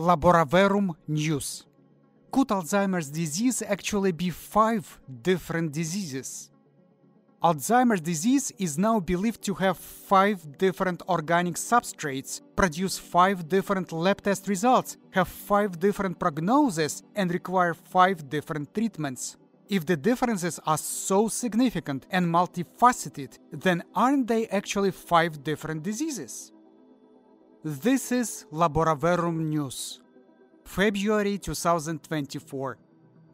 Laboraverum News. Could Alzheimer's disease actually be five different diseases? Alzheimer's disease is now believed to have five different organic substrates, produce five different lab test results, have five different prognoses, and require five different treatments. If the differences are so significant and multifaceted, then aren't they actually five different diseases? This is Laboraverum News, February 2024.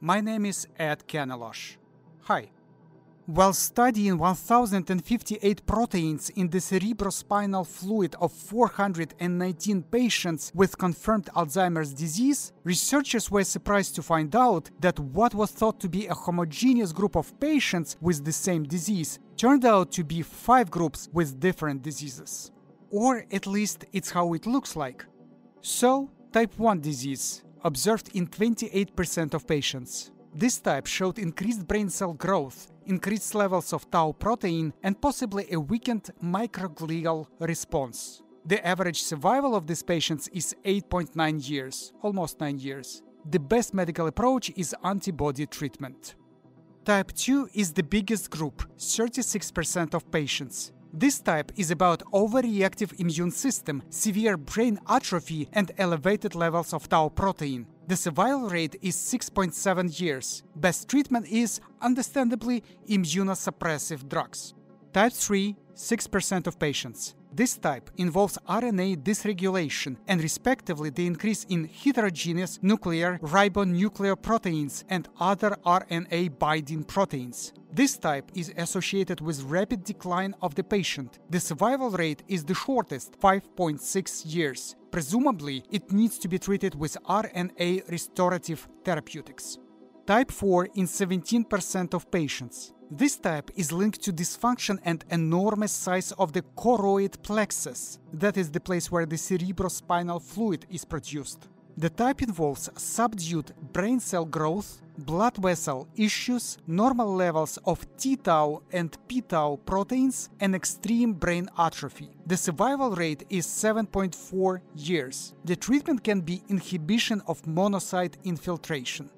My name is Ed Kanelosh. Hi. While studying 1058 proteins in the cerebrospinal fluid of 419 patients with confirmed Alzheimer's disease, researchers were surprised to find out that what was thought to be a homogeneous group of patients with the same disease turned out to be five groups with different diseases. Or at least it's how it looks like. So, type 1 disease, observed in 28% of patients. This type showed increased brain cell growth, increased levels of tau protein, and possibly a weakened microglial response. The average survival of these patients is 8.9 years, almost 9 years. The best medical approach is antibody treatment. Type 2 is the biggest group, 36% of patients. This type is about overreactive immune system, severe brain atrophy, and elevated levels of tau protein. The survival rate is 6.7 years. Best treatment is, understandably, immunosuppressive drugs. Type 3, 6% of patients. This type involves RNA dysregulation and respectively the increase in heterogeneous nuclear ribonucleoproteins and other RNA binding proteins. This type is associated with rapid decline of the patient. The survival rate is the shortest, 5.6 years. Presumably, it needs to be treated with RNA restorative therapeutics. Type 4 in 17% of patients. This type is linked to dysfunction and enormous size of the choroid plexus, that is the place where the cerebrospinal fluid is produced. The type involves subdued brain cell growth, blood vessel issues, normal levels of t-tau and p-tau proteins, and extreme brain atrophy. The survival rate is 7.4 years. The treatment can be inhibition of monocyte infiltration.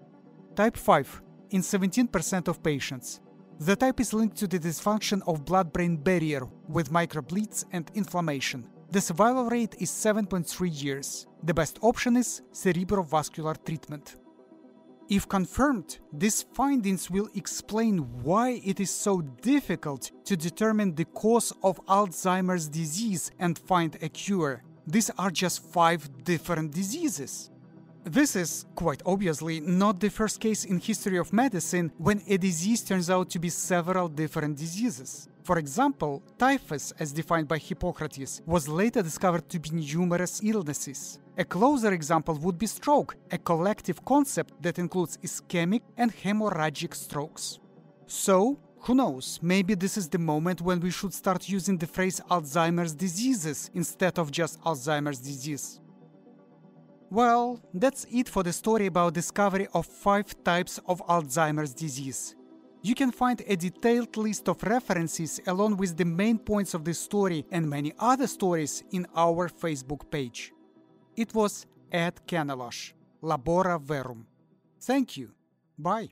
Type 5 in 17% of patients. The type is linked to the dysfunction of blood-brain barrier with microbleeds and inflammation. The survival rate is 7.3 years. The best option is cerebrovascular treatment. If confirmed, these findings will explain why it is so difficult to determine the cause of Alzheimer's disease and find a cure. These are just five different diseases. This is, quite obviously, not the first case in history of medicine when a disease turns out to be several different diseases. For example, typhus, as defined by Hippocrates, was later discovered to be numerous illnesses. A closer example would be stroke, a collective concept that includes ischemic and hemorrhagic strokes. So, who knows, maybe this is the moment when we should start using the phrase Alzheimer's diseases instead of just Alzheimer's disease. Well, that's it for the story about discovery of 5 types of Alzheimer's disease. You can find a detailed list of references along with the main points of this story and many other stories in our Facebook page. It was Ed Kanelosh, Laboraverum. Thank you. Bye.